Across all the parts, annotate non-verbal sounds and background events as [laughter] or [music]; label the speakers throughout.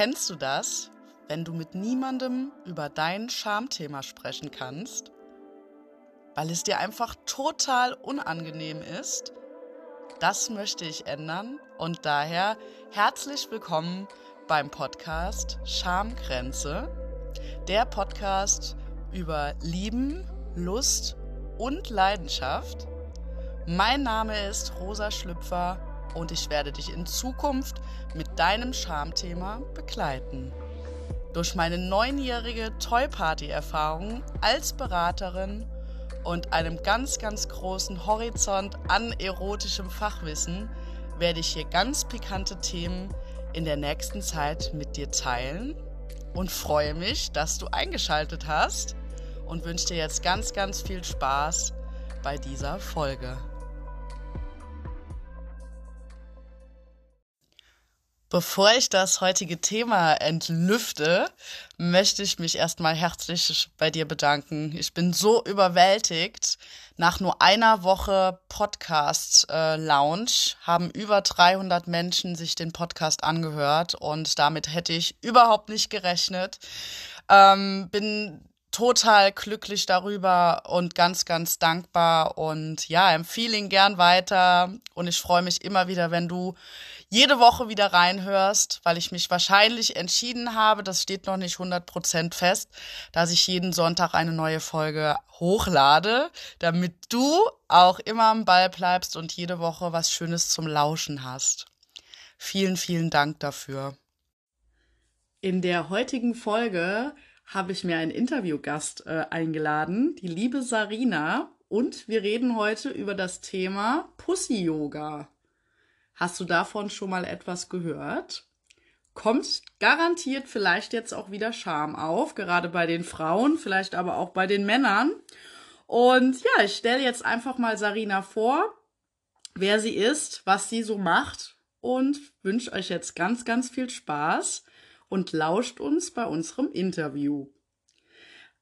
Speaker 1: Kennst du das, wenn du mit niemandem über dein Schamthema sprechen kannst, weil es dir einfach total unangenehm ist? Das möchte ich ändern und daher herzlich willkommen beim Podcast Schamgrenze, der Podcast über Lieben, Lust und Leidenschaft. Mein Name ist Rosa Schlüpfer und ich werde dich in Zukunft mit deinem Schamthema begleiten. Durch meine neunjährige Toy Party Erfahrung als Beraterin und einem ganz, ganz großen Horizont an erotischem Fachwissen werde ich hier ganz pikante Themen in der nächsten Zeit mit dir teilen und freue mich, dass du eingeschaltet hast und wünsche dir jetzt ganz, ganz viel Spaß bei dieser Folge. Bevor ich das heutige Thema entlüfte, möchte ich mich erstmal herzlich bei dir bedanken. Ich bin so überwältigt. Nach nur einer Woche Podcast-Lounge äh, haben über 300 Menschen sich den Podcast angehört und damit hätte ich überhaupt nicht gerechnet. Ähm, bin total glücklich darüber und ganz, ganz dankbar und ja, empfehle ihn gern weiter und ich freue mich immer wieder, wenn du jede Woche wieder reinhörst, weil ich mich wahrscheinlich entschieden habe, das steht noch nicht 100% fest, dass ich jeden Sonntag eine neue Folge hochlade, damit du auch immer am Ball bleibst und jede Woche was Schönes zum Lauschen hast. Vielen, vielen Dank dafür. In der heutigen Folge habe ich mir einen Interviewgast äh, eingeladen, die liebe Sarina, und wir reden heute über das Thema Pussy Yoga. Hast du davon schon mal etwas gehört? Kommt garantiert vielleicht jetzt auch wieder Scham auf, gerade bei den Frauen, vielleicht aber auch bei den Männern. Und ja, ich stelle jetzt einfach mal Sarina vor, wer sie ist, was sie so macht und wünsche euch jetzt ganz, ganz viel Spaß und lauscht uns bei unserem Interview.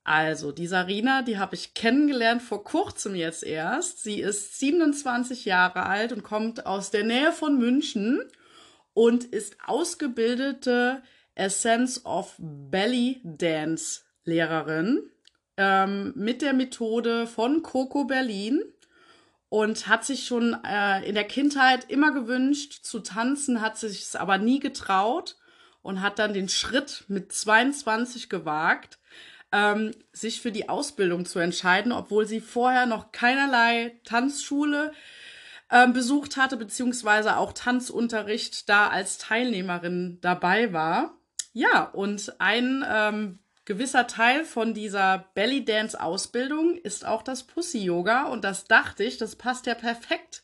Speaker 1: Also, die Sarina, die habe ich kennengelernt vor kurzem jetzt erst. Sie ist 27 Jahre alt und kommt aus der Nähe von München und ist ausgebildete Essence of Belly Dance Lehrerin ähm, mit der Methode von Coco Berlin und hat sich schon äh, in der Kindheit immer gewünscht zu tanzen, hat sich es aber nie getraut und hat dann den Schritt mit 22 gewagt ähm, sich für die Ausbildung zu entscheiden, obwohl sie vorher noch keinerlei Tanzschule ähm, besucht hatte, beziehungsweise auch Tanzunterricht da als Teilnehmerin dabei war. Ja, und ein ähm, gewisser Teil von dieser Belly Dance Ausbildung ist auch das Pussy Yoga und das dachte ich, das passt ja perfekt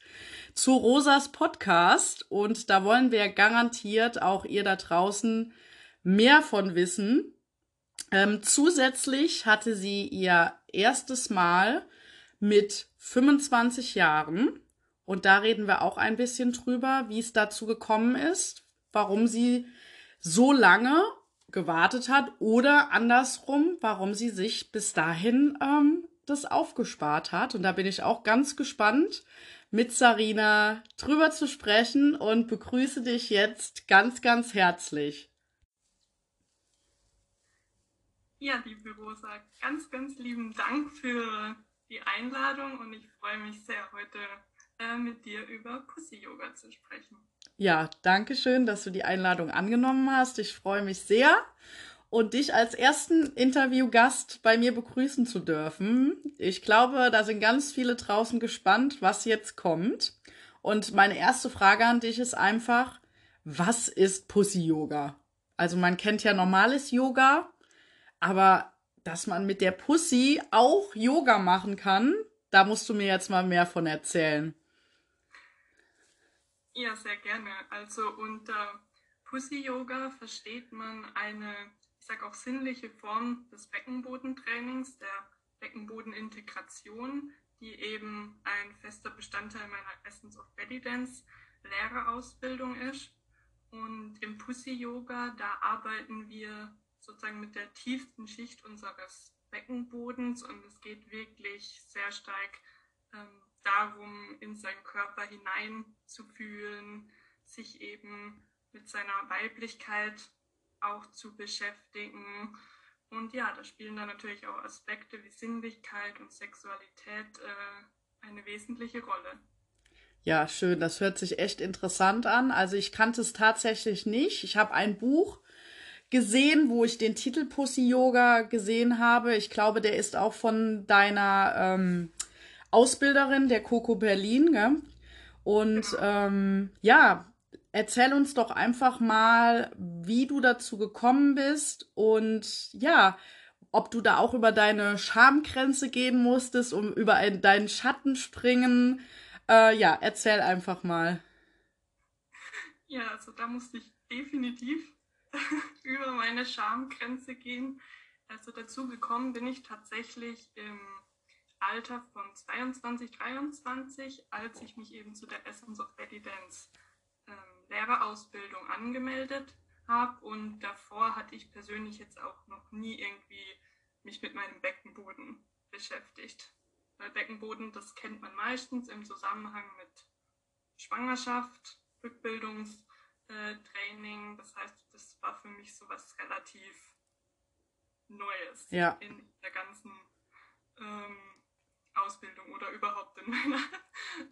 Speaker 1: zu Rosas Podcast und da wollen wir garantiert auch ihr da draußen mehr von wissen. Ähm, zusätzlich hatte sie ihr erstes Mal mit 25 Jahren. Und da reden wir auch ein bisschen drüber, wie es dazu gekommen ist, warum sie so lange gewartet hat oder andersrum, warum sie sich bis dahin ähm, das aufgespart hat. Und da bin ich auch ganz gespannt, mit Sarina drüber zu sprechen und begrüße dich jetzt ganz, ganz herzlich.
Speaker 2: Ja, liebe Rosa, ganz, ganz lieben Dank für die Einladung und ich freue mich sehr, heute äh, mit dir über Pussy-Yoga zu sprechen.
Speaker 1: Ja, danke schön, dass du die Einladung angenommen hast. Ich freue mich sehr und dich als ersten Interviewgast bei mir begrüßen zu dürfen. Ich glaube, da sind ganz viele draußen gespannt, was jetzt kommt. Und meine erste Frage an dich ist einfach, was ist Pussy Yoga? Also man kennt ja normales Yoga, aber dass man mit der Pussy auch Yoga machen kann, da musst du mir jetzt mal mehr von erzählen.
Speaker 2: Ja, sehr gerne. Also unter Pussy Yoga versteht man eine, ich sage auch sinnliche Form des Beckenbodentrainings, der Beckenbodenintegration, die eben ein fester Bestandteil meiner Essence of Belly Dance Lehrerausbildung ist. Und im Pussy Yoga, da arbeiten wir sozusagen mit der tiefsten Schicht unseres Beckenbodens und es geht wirklich sehr stark ähm, darum, in seinen Körper hineinzufühlen, sich eben mit seiner Weiblichkeit auch zu beschäftigen. Und ja, da spielen dann natürlich auch Aspekte wie Sinnlichkeit und Sexualität äh, eine wesentliche Rolle.
Speaker 1: Ja, schön. Das hört sich echt interessant an. Also ich kannte es tatsächlich nicht. Ich habe ein Buch gesehen, wo ich den Titel Pussy Yoga gesehen habe. Ich glaube, der ist auch von deiner ähm, Ausbilderin, der Coco Berlin. Gell? Und genau. ähm, ja, erzähl uns doch einfach mal, wie du dazu gekommen bist und ja, ob du da auch über deine Schamgrenze gehen musstest, um über ein, deinen Schatten springen. Äh, ja, erzähl einfach mal.
Speaker 2: Ja, also da musste ich definitiv [laughs] über meine Schamgrenze gehen. Also dazu gekommen bin ich tatsächlich im Alter von 22, 23, als ich mich eben zu der Essence of Betty Dance ähm, Lehrerausbildung angemeldet habe und davor hatte ich persönlich jetzt auch noch nie irgendwie mich mit meinem Beckenboden beschäftigt. Weil Beckenboden, das kennt man meistens im Zusammenhang mit Schwangerschaft, Rückbildungstraining. Das heißt, das war für mich so was relativ Neues
Speaker 1: ja.
Speaker 2: in der ganzen ähm, Ausbildung oder überhaupt in [laughs] meiner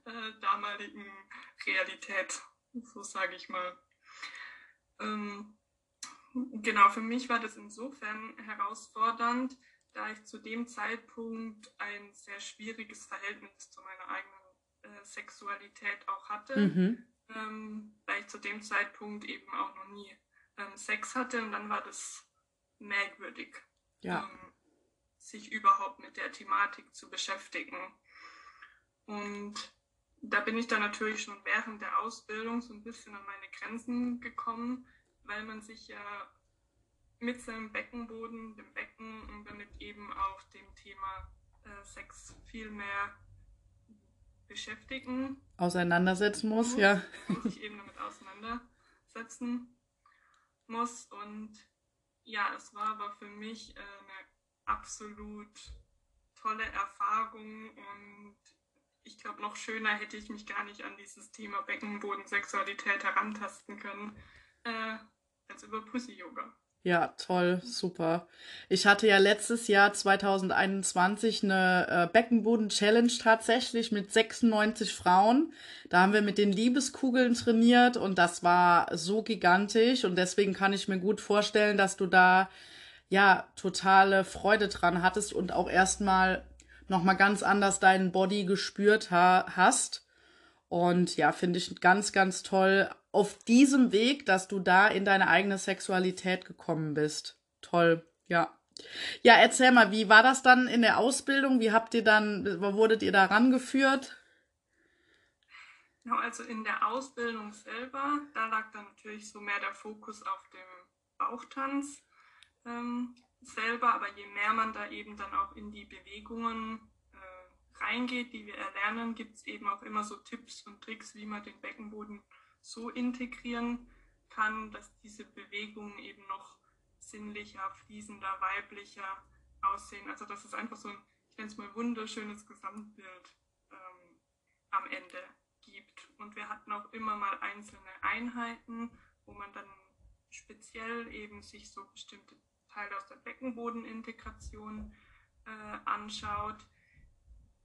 Speaker 2: äh, damaligen Realität so sage ich mal. Ähm, genau, für mich war das insofern herausfordernd, da ich zu dem Zeitpunkt ein sehr schwieriges Verhältnis zu meiner eigenen äh, Sexualität auch hatte, mhm. Ähm, weil ich zu dem Zeitpunkt eben auch noch nie ähm, Sex hatte und dann war das merkwürdig,
Speaker 1: ja.
Speaker 2: Ähm, sich überhaupt mit der Thematik zu beschäftigen. Und da bin ich dann natürlich schon während der Ausbildung so ein bisschen an meine Grenzen gekommen, weil man sich ja mit seinem Beckenboden, dem Becken und damit eben auch dem Thema äh, Sex viel mehr beschäftigen.
Speaker 1: Auseinandersetzen muss, muss ja.
Speaker 2: Muss sich eben damit auseinandersetzen muss. Und ja, es war aber für mich äh, eine absolut tolle Erfahrung und ich glaube, noch schöner hätte ich mich gar nicht an dieses Thema Beckenbodensexualität herantasten können, äh, als über Pussy-Yoga.
Speaker 1: Ja, toll, super. Ich hatte ja letztes Jahr 2021 eine äh, Beckenboden-Challenge tatsächlich mit 96 Frauen. Da haben wir mit den Liebeskugeln trainiert und das war so gigantisch und deswegen kann ich mir gut vorstellen, dass du da ja totale Freude dran hattest und auch erstmal nochmal ganz anders deinen Body gespürt ha hast. Und ja, finde ich ganz, ganz toll auf diesem Weg, dass du da in deine eigene Sexualität gekommen bist. Toll, ja. Ja, erzähl mal, wie war das dann in der Ausbildung? Wie habt ihr dann, wurdet ihr da rangeführt?
Speaker 2: Genau, also in der Ausbildung selber, da lag dann natürlich so mehr der Fokus auf dem Bauchtanz. Ähm, selber, aber je mehr man da eben dann auch in die Bewegungen äh, reingeht, die wir erlernen, gibt es eben auch immer so Tipps und Tricks, wie man den Beckenboden so integrieren kann, dass diese Bewegungen eben noch sinnlicher, fließender, weiblicher aussehen. Also dass es einfach so ein, ich nenne es mal, wunderschönes Gesamtbild ähm, am Ende gibt. Und wir hatten auch immer mal einzelne Einheiten, wo man dann speziell eben sich so bestimmte Teil aus der Beckenbodenintegration äh, anschaut.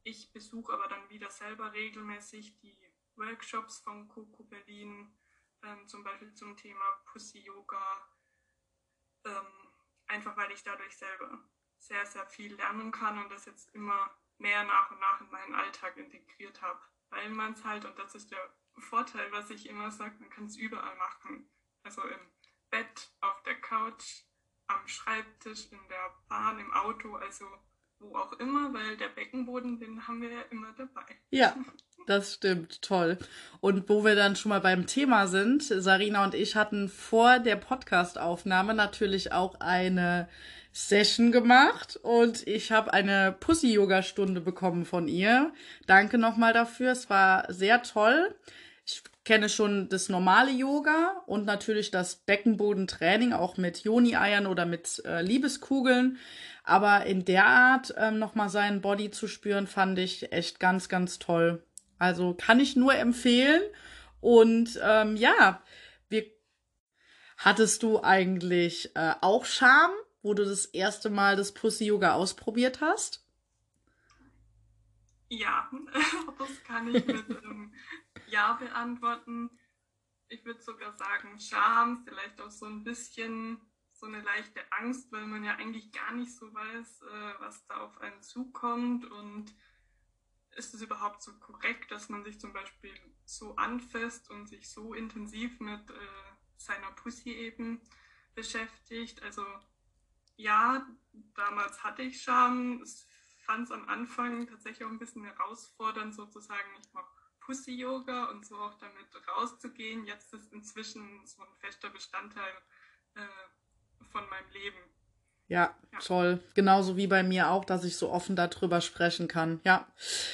Speaker 2: Ich besuche aber dann wieder selber regelmäßig die Workshops von Coco Berlin, ähm, zum Beispiel zum Thema Pussy Yoga, ähm, einfach weil ich dadurch selber sehr, sehr viel lernen kann und das jetzt immer mehr nach und nach in meinen Alltag integriert habe. Weil man es halt, und das ist der Vorteil, was ich immer sage, man kann es überall machen. Also im Bett, auf der Couch, am Schreibtisch, in der Bahn, im Auto, also wo auch immer, weil der Beckenboden, den haben wir ja immer dabei.
Speaker 1: Ja, [laughs] das stimmt, toll. Und wo wir dann schon mal beim Thema sind, Sarina und ich hatten vor der Podcastaufnahme natürlich auch eine Session gemacht und ich habe eine Pussy-Yoga-Stunde bekommen von ihr. Danke nochmal dafür, es war sehr toll. Ich kenne schon das normale Yoga und natürlich das Beckenbodentraining, auch mit Joni-Eiern oder mit äh, Liebeskugeln. Aber in der Art ähm, nochmal seinen Body zu spüren, fand ich echt ganz, ganz toll. Also kann ich nur empfehlen. Und ähm, ja, wir Hattest du eigentlich äh, auch Scham, wo du das erste Mal das Pussy-Yoga ausprobiert hast?
Speaker 2: Ja, [laughs] das kann ich mit ähm, Ja beantworten. Ich würde sogar sagen Scham, vielleicht auch so ein bisschen so eine leichte Angst, weil man ja eigentlich gar nicht so weiß, äh, was da auf einen zukommt und ist es überhaupt so korrekt, dass man sich zum Beispiel so anfasst und sich so intensiv mit äh, seiner Pussy eben beschäftigt. Also ja, damals hatte ich Scham. Ich fand es am Anfang tatsächlich auch ein bisschen herausfordernd, sozusagen, ich mache Pussy-Yoga und so auch damit rauszugehen. Jetzt ist inzwischen so ein fester Bestandteil äh, von meinem Leben.
Speaker 1: Ja, ja, toll. Genauso wie bei mir auch, dass ich so offen darüber sprechen kann. Ja,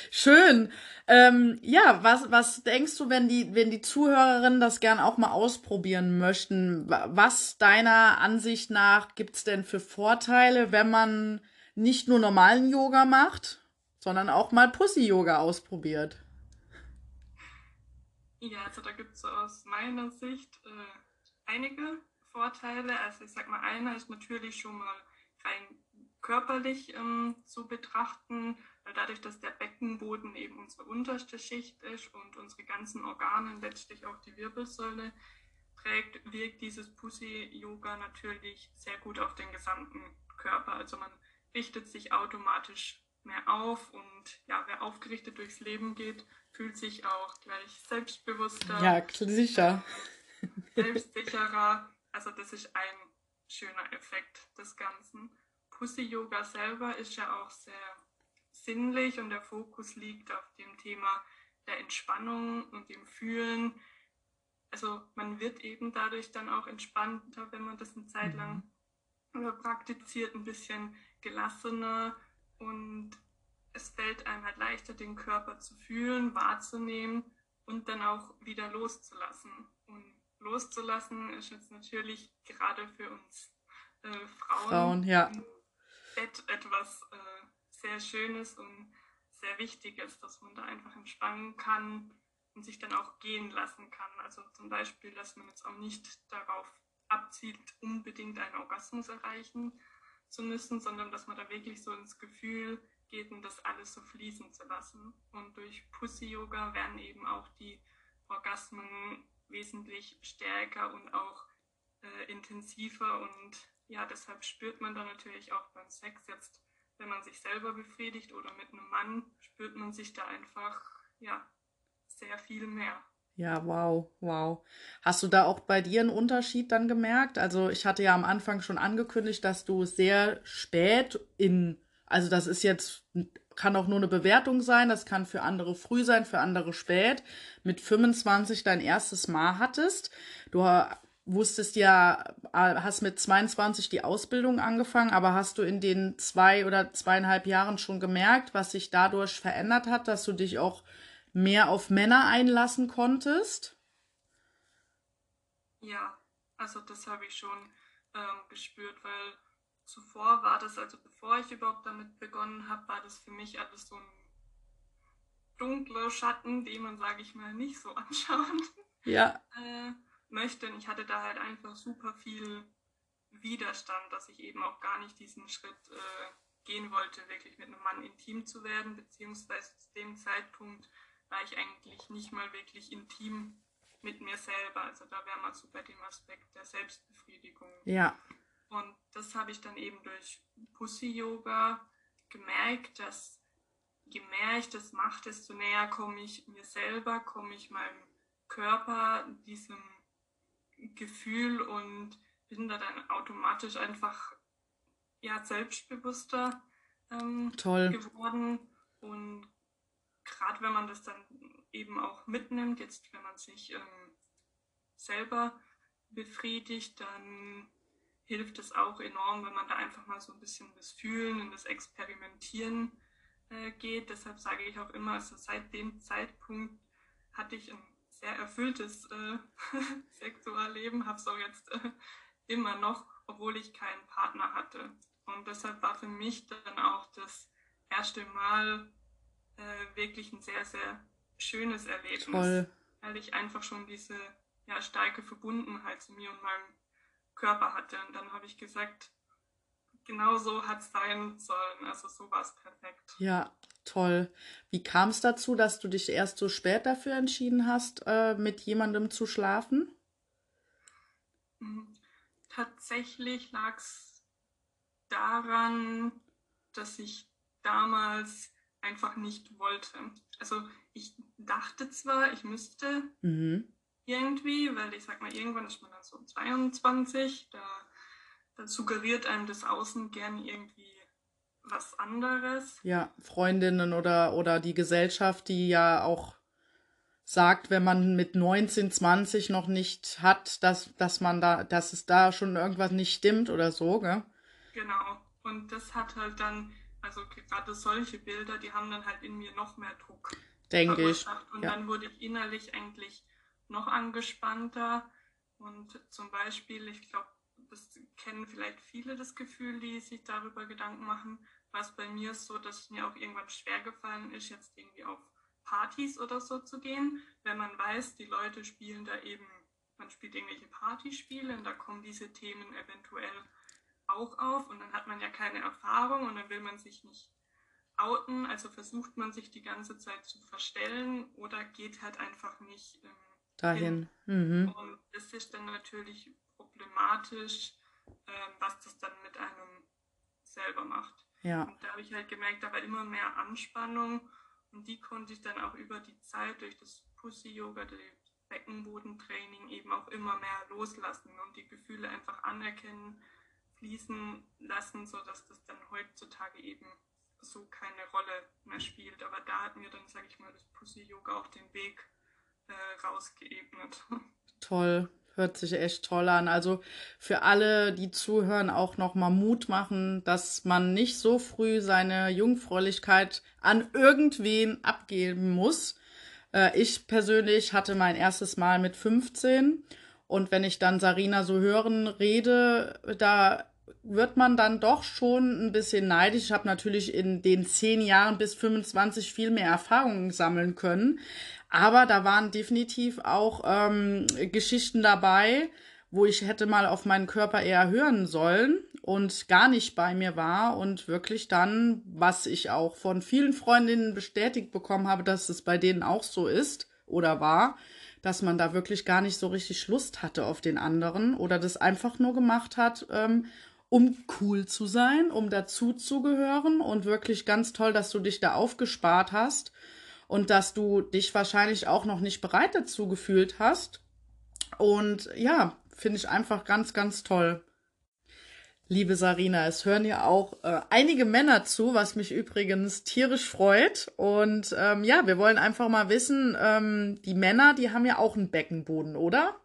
Speaker 1: schön. Ähm, ja, was, was denkst du, wenn die, wenn die Zuhörerinnen das gern auch mal ausprobieren möchten? Was deiner Ansicht nach gibt's denn für Vorteile, wenn man nicht nur normalen Yoga macht, sondern auch mal Pussy-Yoga ausprobiert?
Speaker 2: Ja, also da gibt's aus meiner Sicht äh, einige Vorteile. Also ich sag mal, einer ist natürlich schon mal rein körperlich ähm, zu betrachten, weil dadurch, dass der Beckenboden eben unsere unterste Schicht ist und unsere ganzen Organe, letztlich auch die Wirbelsäule trägt, wirkt dieses Pussy-Yoga natürlich sehr gut auf den gesamten Körper. Also man richtet sich automatisch mehr auf und ja, wer aufgerichtet durchs Leben geht, fühlt sich auch gleich selbstbewusster.
Speaker 1: Ja, sicher. [laughs]
Speaker 2: Selbstsicherer. Also das ist ein schöner Effekt des Ganzen. Pussy-Yoga selber ist ja auch sehr sinnlich und der Fokus liegt auf dem Thema der Entspannung und dem Fühlen. Also man wird eben dadurch dann auch entspannter, wenn man das eine Zeit lang mhm. praktiziert, ein bisschen gelassener und es fällt einem halt leichter, den Körper zu fühlen, wahrzunehmen und dann auch wieder loszulassen. Und loszulassen ist jetzt natürlich gerade für uns äh, Frauen,
Speaker 1: Frauen ja.
Speaker 2: et etwas äh, sehr Schönes und sehr Wichtiges, dass man da einfach entspannen kann und sich dann auch gehen lassen kann. Also zum Beispiel, dass man jetzt auch nicht darauf abzielt, unbedingt einen Orgasmus erreichen zu müssen, sondern dass man da wirklich so ins Gefühl geht und das alles so fließen zu lassen. Und durch Pussy-Yoga werden eben auch die Orgasmen wesentlich stärker und auch äh, intensiver und ja, deshalb spürt man dann natürlich auch beim Sex jetzt, wenn man sich selber befriedigt oder mit einem Mann, spürt man sich da einfach, ja, sehr viel mehr.
Speaker 1: Ja, wow, wow. Hast du da auch bei dir einen Unterschied dann gemerkt? Also ich hatte ja am Anfang schon angekündigt, dass du sehr spät in also das ist jetzt, kann auch nur eine Bewertung sein, das kann für andere früh sein, für andere spät, mit 25 dein erstes Mal hattest. Du wusstest ja, hast mit 22 die Ausbildung angefangen, aber hast du in den zwei oder zweieinhalb Jahren schon gemerkt, was sich dadurch verändert hat, dass du dich auch mehr auf Männer einlassen konntest?
Speaker 2: Ja, also das habe ich schon ähm, gespürt, weil zuvor war das, also bevor ich überhaupt damit begonnen habe, war das für mich alles so ein dunkler Schatten, den man, sage ich mal, nicht so [laughs] anschauen
Speaker 1: ja.
Speaker 2: äh, möchte. Und ich hatte da halt einfach super viel Widerstand, dass ich eben auch gar nicht diesen Schritt äh, gehen wollte, wirklich mit einem Mann intim zu werden, beziehungsweise zu dem Zeitpunkt war ich eigentlich nicht mal wirklich intim mit mir selber. Also da wäre man so bei dem Aspekt der Selbstbefriedigung.
Speaker 1: Ja.
Speaker 2: Und das habe ich dann eben durch Pussy-Yoga gemerkt, dass je mehr ich das mache, desto näher komme ich mir selber, komme ich meinem Körper, diesem Gefühl und bin da dann automatisch einfach ja, selbstbewusster ähm, geworden. Und gerade wenn man das dann eben auch mitnimmt, jetzt wenn man sich ähm, selber befriedigt, dann hilft es auch enorm, wenn man da einfach mal so ein bisschen das Fühlen und das Experimentieren äh, geht. Deshalb sage ich auch immer, also seit dem Zeitpunkt hatte ich ein sehr erfülltes äh, [laughs] Sexualleben, habe es auch jetzt äh, immer noch, obwohl ich keinen Partner hatte. Und deshalb war für mich dann auch das erste Mal äh, wirklich ein sehr, sehr schönes Erlebnis. Toll. Weil ich einfach schon diese ja, starke Verbundenheit zu mir und meinem Körper hatte. Und dann habe ich gesagt, genau so hat es sein sollen. Also so war es perfekt.
Speaker 1: Ja, toll. Wie kam es dazu, dass du dich erst so spät dafür entschieden hast, äh, mit jemandem zu schlafen?
Speaker 2: Mhm. Tatsächlich lag es daran, dass ich damals einfach nicht wollte. Also ich dachte zwar, ich müsste mhm. irgendwie, weil ich sag mal, irgendwann ist man dann so 22, da, da suggeriert einem das Außen gern irgendwie was anderes.
Speaker 1: Ja, Freundinnen oder, oder die Gesellschaft, die ja auch sagt, wenn man mit 19, 20 noch nicht hat, dass, dass man da, dass es da schon irgendwas nicht stimmt oder so, gell?
Speaker 2: Genau. Und das hat halt dann, also gerade solche Bilder, die haben dann halt in mir noch mehr Druck.
Speaker 1: Denke ich.
Speaker 2: Und ja. dann wurde ich innerlich eigentlich noch angespannter. Und zum Beispiel, ich glaube, das kennen vielleicht viele das Gefühl, die sich darüber Gedanken machen, was bei mir ist so, dass es mir auch irgendwann schwer gefallen ist, jetzt irgendwie auf Partys oder so zu gehen, wenn man weiß, die Leute spielen da eben, man spielt irgendwelche Partyspiele und da kommen diese Themen eventuell auch auf und dann hat man ja keine Erfahrung und dann will man sich nicht outen, also versucht man sich die ganze Zeit zu verstellen oder geht halt einfach nicht ähm,
Speaker 1: dahin. Mhm.
Speaker 2: Und das ist dann natürlich problematisch, ähm, was das dann mit einem selber macht.
Speaker 1: Ja.
Speaker 2: Und da habe ich halt gemerkt, da war immer mehr Anspannung und die konnte ich dann auch über die Zeit durch das Pussy-Yoga, das Beckenbodentraining eben auch immer mehr loslassen und die Gefühle einfach anerkennen, fließen lassen, sodass das dann heutzutage eben so keine Rolle mehr spielt. Aber da hat mir dann, sage ich mal, das Pussy-Yoga auch den Weg äh, rausgeebnet.
Speaker 1: Toll. Hört sich echt toll an. Also für alle, die zuhören, auch nochmal Mut machen, dass man nicht so früh seine Jungfräulichkeit an irgendwen abgeben muss. Äh, ich persönlich hatte mein erstes Mal mit 15 und wenn ich dann Sarina so hören rede, da wird man dann doch schon ein bisschen neidisch. Ich habe natürlich in den zehn Jahren bis 25 viel mehr Erfahrungen sammeln können. Aber da waren definitiv auch ähm, Geschichten dabei, wo ich hätte mal auf meinen Körper eher hören sollen und gar nicht bei mir war und wirklich dann, was ich auch von vielen Freundinnen bestätigt bekommen habe, dass es bei denen auch so ist oder war, dass man da wirklich gar nicht so richtig Lust hatte auf den anderen oder das einfach nur gemacht hat, ähm, um cool zu sein, um dazu zu gehören und wirklich ganz toll, dass du dich da aufgespart hast und dass du dich wahrscheinlich auch noch nicht bereit dazu gefühlt hast. Und ja, finde ich einfach ganz, ganz toll. Liebe Sarina, es hören ja auch äh, einige Männer zu, was mich übrigens tierisch freut. Und ähm, ja, wir wollen einfach mal wissen, ähm, die Männer, die haben ja auch einen Beckenboden, oder?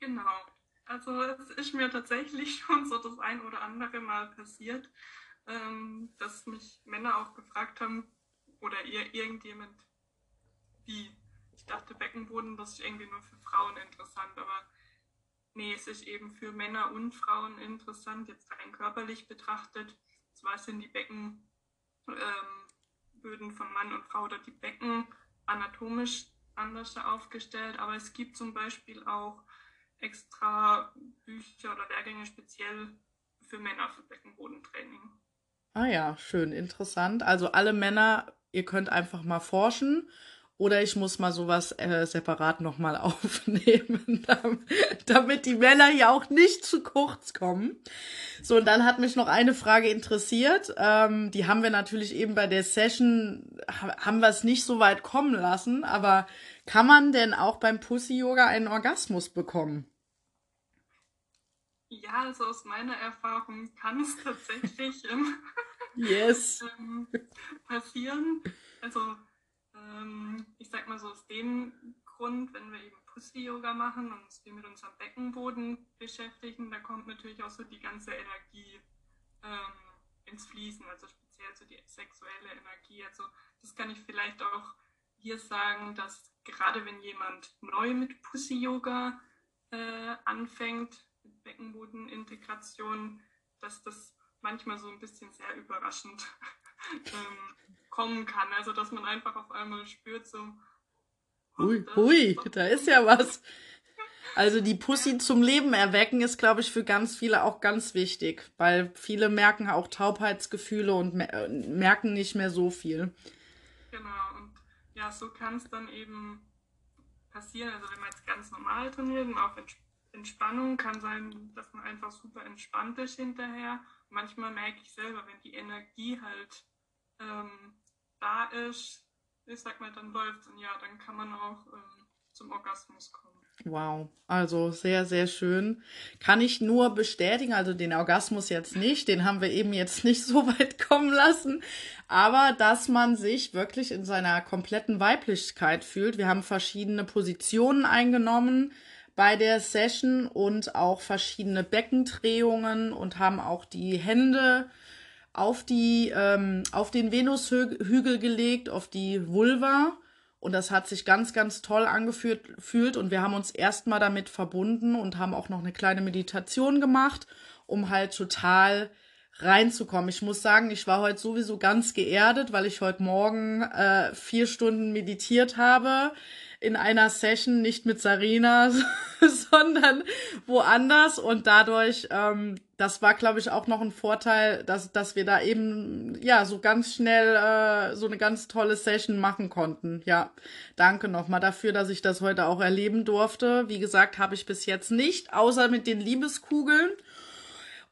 Speaker 2: Genau. Also es ist mir tatsächlich [laughs] schon so das ein oder andere Mal passiert, ähm, dass mich Männer auch gefragt haben, oder ihr irgendjemand wie. Ich dachte, Beckenboden, das ist irgendwie nur für Frauen interessant, aber nee, es ist eben für Männer und Frauen interessant, jetzt rein körperlich betrachtet. Zwar sind die Beckenböden ähm, von Mann und Frau oder die Becken anatomisch anders aufgestellt, aber es gibt zum Beispiel auch extra Bücher oder Lehrgänge speziell für Männer für Beckenbodentraining.
Speaker 1: Ah ja, schön, interessant. Also alle Männer ihr könnt einfach mal forschen oder ich muss mal sowas äh, separat nochmal [laughs] aufnehmen, damit die Männer hier auch nicht zu kurz kommen. So, und dann hat mich noch eine Frage interessiert. Ähm, die haben wir natürlich eben bei der Session, haben wir es nicht so weit kommen lassen, aber kann man denn auch beim Pussy-Yoga einen Orgasmus bekommen?
Speaker 2: Ja, also aus meiner Erfahrung kann es tatsächlich ähm,
Speaker 1: yes. [laughs]
Speaker 2: ähm, passieren. Also ähm, ich sag mal so aus dem Grund, wenn wir eben Pussy-Yoga machen und uns viel mit unserem Beckenboden beschäftigen, da kommt natürlich auch so die ganze Energie ähm, ins Fließen, also speziell so die sexuelle Energie. Also das kann ich vielleicht auch hier sagen, dass gerade wenn jemand neu mit Pussy-Yoga äh, anfängt, mit Beckenbodenintegration, dass das manchmal so ein bisschen sehr überraschend [laughs] ähm, kommen kann. Also dass man einfach auf einmal spürt, so.
Speaker 1: Hui, hui, da ist ja was. Also die Pussy zum Leben erwecken ist, glaube ich, für ganz viele auch ganz wichtig, weil viele merken auch Taubheitsgefühle und merken nicht mehr so viel.
Speaker 2: Genau, und ja, so kann es dann eben passieren. Also wenn man jetzt ganz normal trainiert und auf Entspannung kann sein, dass man einfach super entspannt ist hinterher. Manchmal merke ich selber, wenn die Energie halt ähm, da ist, ich sag mal, dann läuft und ja, dann kann man auch ähm, zum Orgasmus kommen.
Speaker 1: Wow, also sehr, sehr schön. Kann ich nur bestätigen, also den Orgasmus jetzt nicht, den haben wir eben jetzt nicht [laughs] so weit kommen lassen, aber dass man sich wirklich in seiner kompletten Weiblichkeit fühlt. Wir haben verschiedene Positionen eingenommen bei der Session und auch verschiedene Beckendrehungen und haben auch die Hände auf die ähm, auf den Venushügel gelegt, auf die Vulva und das hat sich ganz, ganz toll angefühlt und wir haben uns erstmal damit verbunden und haben auch noch eine kleine Meditation gemacht, um halt total reinzukommen. Ich muss sagen, ich war heute sowieso ganz geerdet, weil ich heute Morgen äh, vier Stunden meditiert habe in einer Session, nicht mit Sarina, [laughs] sondern woanders. Und dadurch, ähm, das war, glaube ich, auch noch ein Vorteil, dass, dass wir da eben, ja, so ganz schnell äh, so eine ganz tolle Session machen konnten. Ja, danke nochmal dafür, dass ich das heute auch erleben durfte. Wie gesagt, habe ich bis jetzt nicht, außer mit den Liebeskugeln.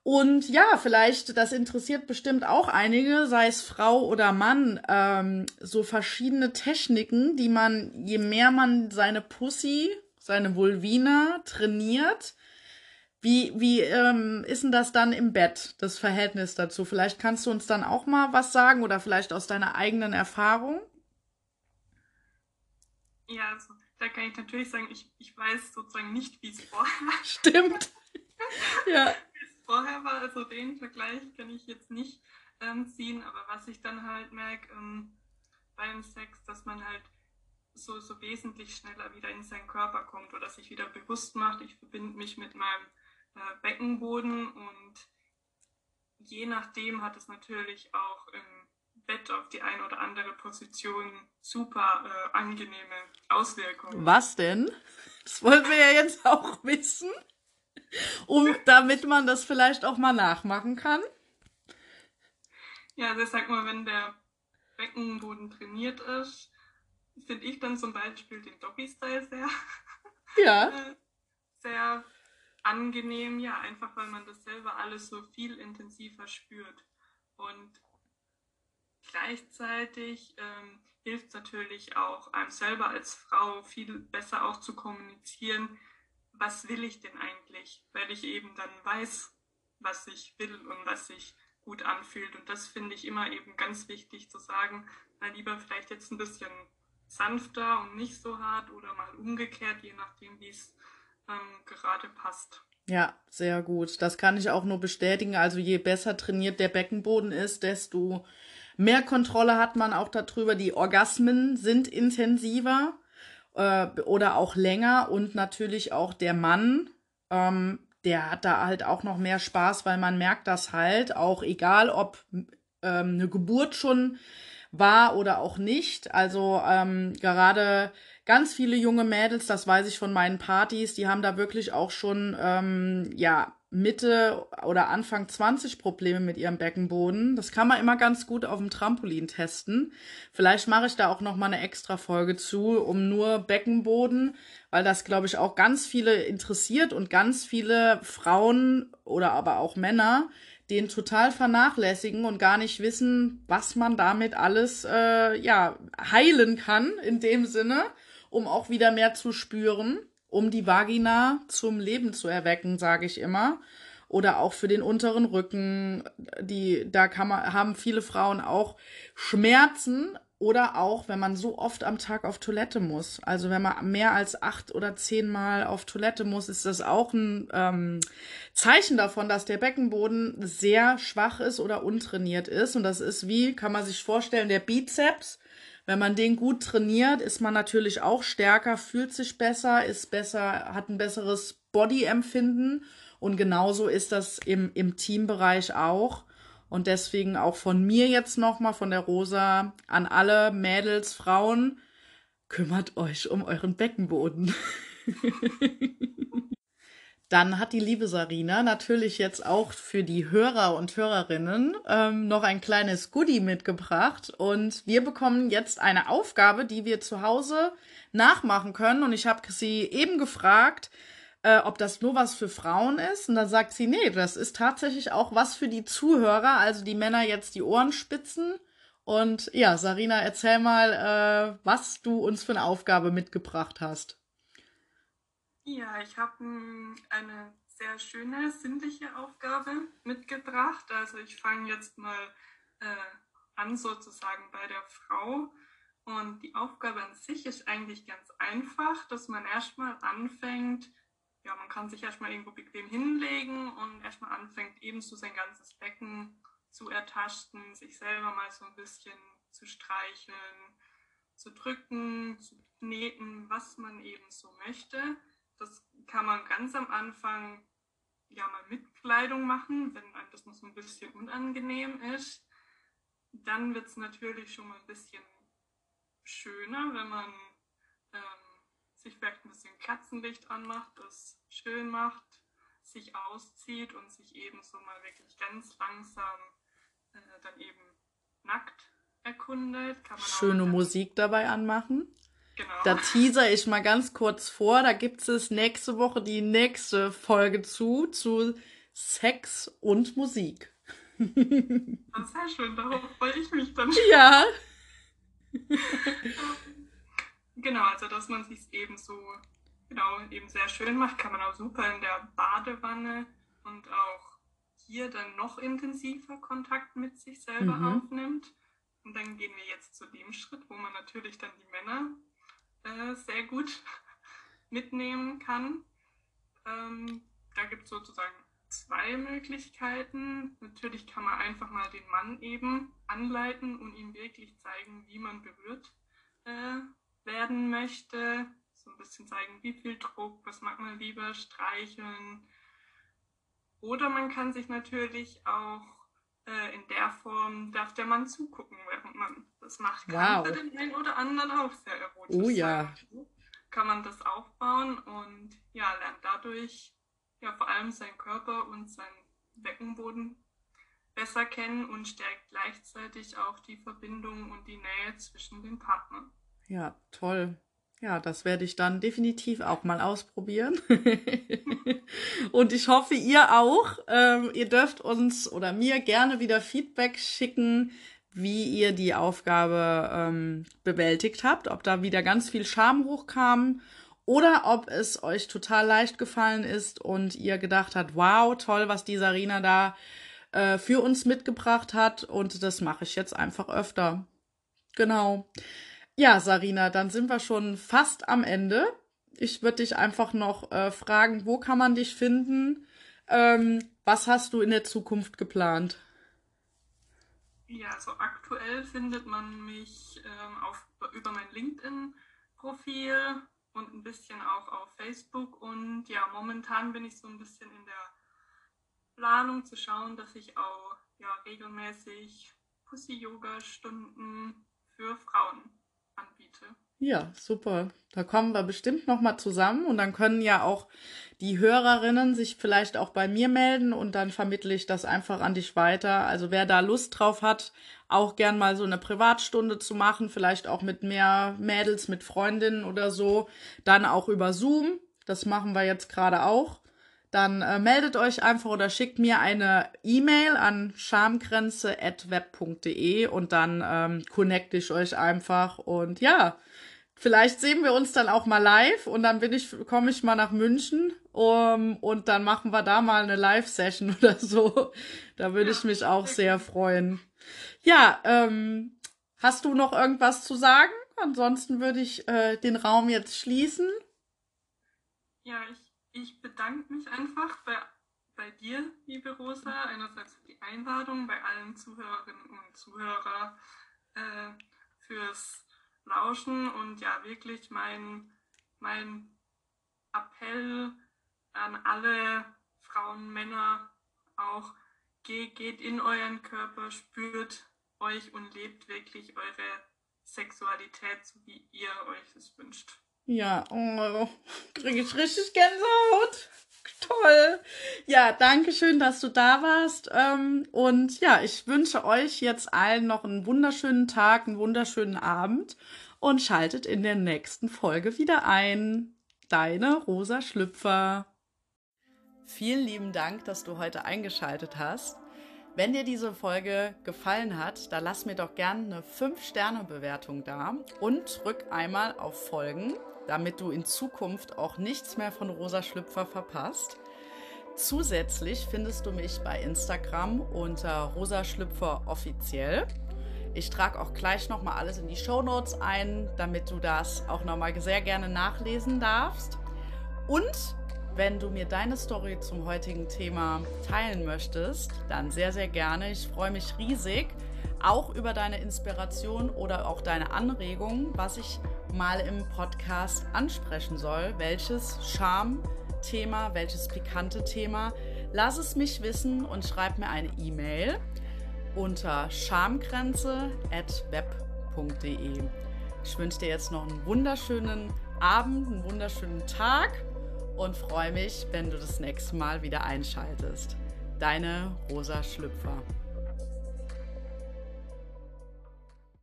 Speaker 1: Und ja, vielleicht, das interessiert bestimmt auch einige, sei es Frau oder Mann, ähm, so verschiedene Techniken, die man, je mehr man seine Pussy, seine Vulvina trainiert, wie, wie ähm, ist denn das dann im Bett, das Verhältnis dazu? Vielleicht kannst du uns dann auch mal was sagen oder vielleicht aus deiner eigenen Erfahrung?
Speaker 2: Ja, also, da kann ich natürlich sagen, ich, ich weiß sozusagen nicht, wie es vorher war. [laughs]
Speaker 1: Stimmt. [laughs] ja
Speaker 2: vorher war. Also den Vergleich kann ich jetzt nicht ähm, ziehen, aber was ich dann halt merke ähm, beim Sex, dass man halt so, so wesentlich schneller wieder in seinen Körper kommt oder sich wieder bewusst macht. Ich verbinde mich mit meinem äh, Beckenboden und je nachdem hat es natürlich auch im Bett auf die eine oder andere Position super äh, angenehme Auswirkungen.
Speaker 1: Was denn? Das wollen wir ja jetzt auch wissen um, [laughs] damit man das vielleicht auch mal nachmachen kann?
Speaker 2: Ja, also ich sag mal, wenn der Beckenboden trainiert ist, finde ich dann zum Beispiel den Doggy-Style sehr,
Speaker 1: ja. [laughs]
Speaker 2: Äh, sehr angenehm, ja, einfach weil man das selber alles so viel intensiver spürt. Und gleichzeitig ähm, hilft es natürlich auch einem selber als Frau viel besser auch zu kommunizieren, was will ich denn eigentlich, weil ich eben dann weiß, was ich will und was sich gut anfühlt. Und das finde ich immer eben ganz wichtig zu sagen, na lieber vielleicht jetzt ein bisschen sanfter und nicht so hart oder mal umgekehrt, je nachdem, wie es ähm, gerade passt.
Speaker 1: Ja, sehr gut. Das kann ich auch nur bestätigen. Also je besser trainiert der Beckenboden ist, desto mehr Kontrolle hat man auch darüber. Die Orgasmen sind intensiver äh, oder auch länger und natürlich auch der Mann, ähm, der hat da halt auch noch mehr Spaß, weil man merkt das halt, auch egal ob ähm, eine Geburt schon war oder auch nicht. Also ähm, gerade ganz viele junge Mädels, das weiß ich von meinen Partys, die haben da wirklich auch schon ähm, ja Mitte oder Anfang 20 Probleme mit ihrem Beckenboden. Das kann man immer ganz gut auf dem Trampolin testen. Vielleicht mache ich da auch noch mal eine extra Folge zu, um nur Beckenboden, weil das glaube ich auch ganz viele interessiert und ganz viele Frauen oder aber auch Männer den total vernachlässigen und gar nicht wissen, was man damit alles äh, ja heilen kann in dem Sinne, um auch wieder mehr zu spüren um die Vagina zum Leben zu erwecken, sage ich immer. Oder auch für den unteren Rücken. Die, da kann man, haben viele Frauen auch Schmerzen oder auch, wenn man so oft am Tag auf Toilette muss. Also wenn man mehr als acht oder zehn Mal auf Toilette muss, ist das auch ein ähm, Zeichen davon, dass der Beckenboden sehr schwach ist oder untrainiert ist. Und das ist wie, kann man sich vorstellen, der Bizeps wenn man den gut trainiert, ist man natürlich auch stärker, fühlt sich besser, ist besser, hat ein besseres Bodyempfinden. Und genauso ist das im, im Teambereich auch. Und deswegen auch von mir jetzt nochmal, von der Rosa, an alle Mädels, Frauen, kümmert euch um euren Beckenboden. [laughs] Dann hat die liebe Sarina natürlich jetzt auch für die Hörer und Hörerinnen ähm, noch ein kleines Goodie mitgebracht. Und wir bekommen jetzt eine Aufgabe, die wir zu Hause nachmachen können. Und ich habe sie eben gefragt, äh, ob das nur was für Frauen ist. Und dann sagt sie, nee, das ist tatsächlich auch was für die Zuhörer, also die Männer jetzt die Ohren spitzen. Und ja, Sarina, erzähl mal, äh, was du uns für eine Aufgabe mitgebracht hast.
Speaker 2: Ja, ich habe hm, eine sehr schöne sinnliche Aufgabe mitgebracht. Also ich fange jetzt mal äh, an sozusagen bei der Frau. Und die Aufgabe an sich ist eigentlich ganz einfach, dass man erstmal anfängt, ja, man kann sich erstmal irgendwo bequem hinlegen und erstmal anfängt, ebenso sein ganzes Becken zu ertasten, sich selber mal so ein bisschen zu streicheln, zu drücken, zu kneten, was man eben so möchte. Das kann man ganz am Anfang ja mal mit Kleidung machen, wenn einem das noch so ein bisschen unangenehm ist. Dann wird es natürlich schon mal ein bisschen schöner, wenn man ähm, sich vielleicht ein bisschen Kerzenlicht anmacht, das schön macht, sich auszieht und sich eben so mal wirklich ganz langsam äh, dann eben nackt erkundet.
Speaker 1: Schöne Musik dabei anmachen. Genau. Da teaser ich mal ganz kurz vor. Da gibt es nächste Woche die nächste Folge zu, zu Sex und Musik. [laughs]
Speaker 2: Das sehr schön, darauf freue ich mich dann.
Speaker 1: Ja. [laughs]
Speaker 2: genau, also dass man sich eben so, genau, eben sehr schön macht, kann man auch super in der Badewanne und auch hier dann noch intensiver Kontakt mit sich selber mhm. aufnimmt. Und dann gehen wir jetzt zu dem Schritt, wo man natürlich dann die Männer äh, sehr gut [laughs] mitnehmen kann. Ähm, da gibt es sozusagen zwei Möglichkeiten. Natürlich kann man einfach mal den Mann eben anleiten und ihm wirklich zeigen, wie man berührt äh, werden möchte. So ein bisschen zeigen, wie viel Druck, was mag man lieber, streicheln. Oder man kann sich natürlich auch äh, in der Form darf der Mann zugucken, während man das macht. Kann wow. für den einen oder anderen auch sehr erotisch
Speaker 1: Oh ja.
Speaker 2: Sein. Kann man das aufbauen und ja, lernt dadurch ja vor allem seinen Körper und seinen Beckenboden besser kennen und stärkt gleichzeitig auch die Verbindung und die Nähe zwischen den Partnern.
Speaker 1: Ja, toll. Ja, das werde ich dann definitiv auch mal ausprobieren. [laughs] und ich hoffe, ihr auch. Ähm, ihr dürft uns oder mir gerne wieder Feedback schicken, wie ihr die Aufgabe ähm, bewältigt habt, ob da wieder ganz viel Scham hochkam oder ob es euch total leicht gefallen ist und ihr gedacht habt, wow, toll, was die Sarina da äh, für uns mitgebracht hat und das mache ich jetzt einfach öfter. Genau. Ja, Sarina, dann sind wir schon fast am Ende. Ich würde dich einfach noch äh, fragen, wo kann man dich finden? Ähm, was hast du in der Zukunft geplant?
Speaker 2: Ja, also aktuell findet man mich ähm, auf, über mein LinkedIn-Profil und ein bisschen auch auf Facebook. Und ja, momentan bin ich so ein bisschen in der Planung zu schauen, dass ich auch ja, regelmäßig Pussy-Yoga-Stunden für Frauen anbiete.
Speaker 1: Ja, super. Da kommen wir bestimmt noch mal zusammen und dann können ja auch die Hörerinnen sich vielleicht auch bei mir melden und dann vermittle ich das einfach an dich weiter. Also wer da Lust drauf hat, auch gern mal so eine Privatstunde zu machen, vielleicht auch mit mehr Mädels, mit Freundinnen oder so, dann auch über Zoom. Das machen wir jetzt gerade auch dann äh, meldet euch einfach oder schickt mir eine E-Mail an schamgrenze.web.de und dann ähm, connecte ich euch einfach und ja, vielleicht sehen wir uns dann auch mal live und dann bin ich, komme ich mal nach München um, und dann machen wir da mal eine Live-Session [laughs] oder so. Da würde ich mich auch sehr freuen. Ja, ähm, hast du noch irgendwas zu sagen? Ansonsten würde ich äh, den Raum jetzt schließen.
Speaker 2: Ja, ich ich bedanke mich einfach bei, bei dir, liebe Rosa, einerseits für die Einladung, bei allen Zuhörerinnen und Zuhörern äh, fürs Lauschen und ja, wirklich mein, mein Appell an alle Frauen, Männer auch, geht, geht in euren Körper, spürt euch und lebt wirklich eure Sexualität, so wie ihr euch es wünscht.
Speaker 1: Ja, oh, kriege ich richtig Gänsehaut. Toll. Ja, danke schön, dass du da warst. Ähm, und ja, ich wünsche euch jetzt allen noch einen wunderschönen Tag, einen wunderschönen Abend und schaltet in der nächsten Folge wieder ein. Deine Rosa Schlüpfer. Vielen lieben Dank, dass du heute eingeschaltet hast. Wenn dir diese Folge gefallen hat, dann lass mir doch gerne eine 5-Sterne-Bewertung da und drück einmal auf Folgen, damit du in Zukunft auch nichts mehr von Rosa Schlüpfer verpasst. Zusätzlich findest du mich bei Instagram unter Rosa Schlüpfer offiziell. Ich trage auch gleich nochmal alles in die Show Notes ein, damit du das auch nochmal sehr gerne nachlesen darfst. Und wenn du mir deine Story zum heutigen Thema teilen möchtest, dann sehr, sehr gerne. Ich freue mich riesig, auch über deine Inspiration oder auch deine Anregung, was ich mal im Podcast ansprechen soll. Welches Charme-Thema, welches pikante Thema. Lass es mich wissen und schreib mir eine E-Mail unter schamgrenze.web.de. Ich wünsche dir jetzt noch einen wunderschönen Abend, einen wunderschönen Tag und freue mich, wenn du das nächste Mal wieder einschaltest. Deine Rosa Schlüpfer.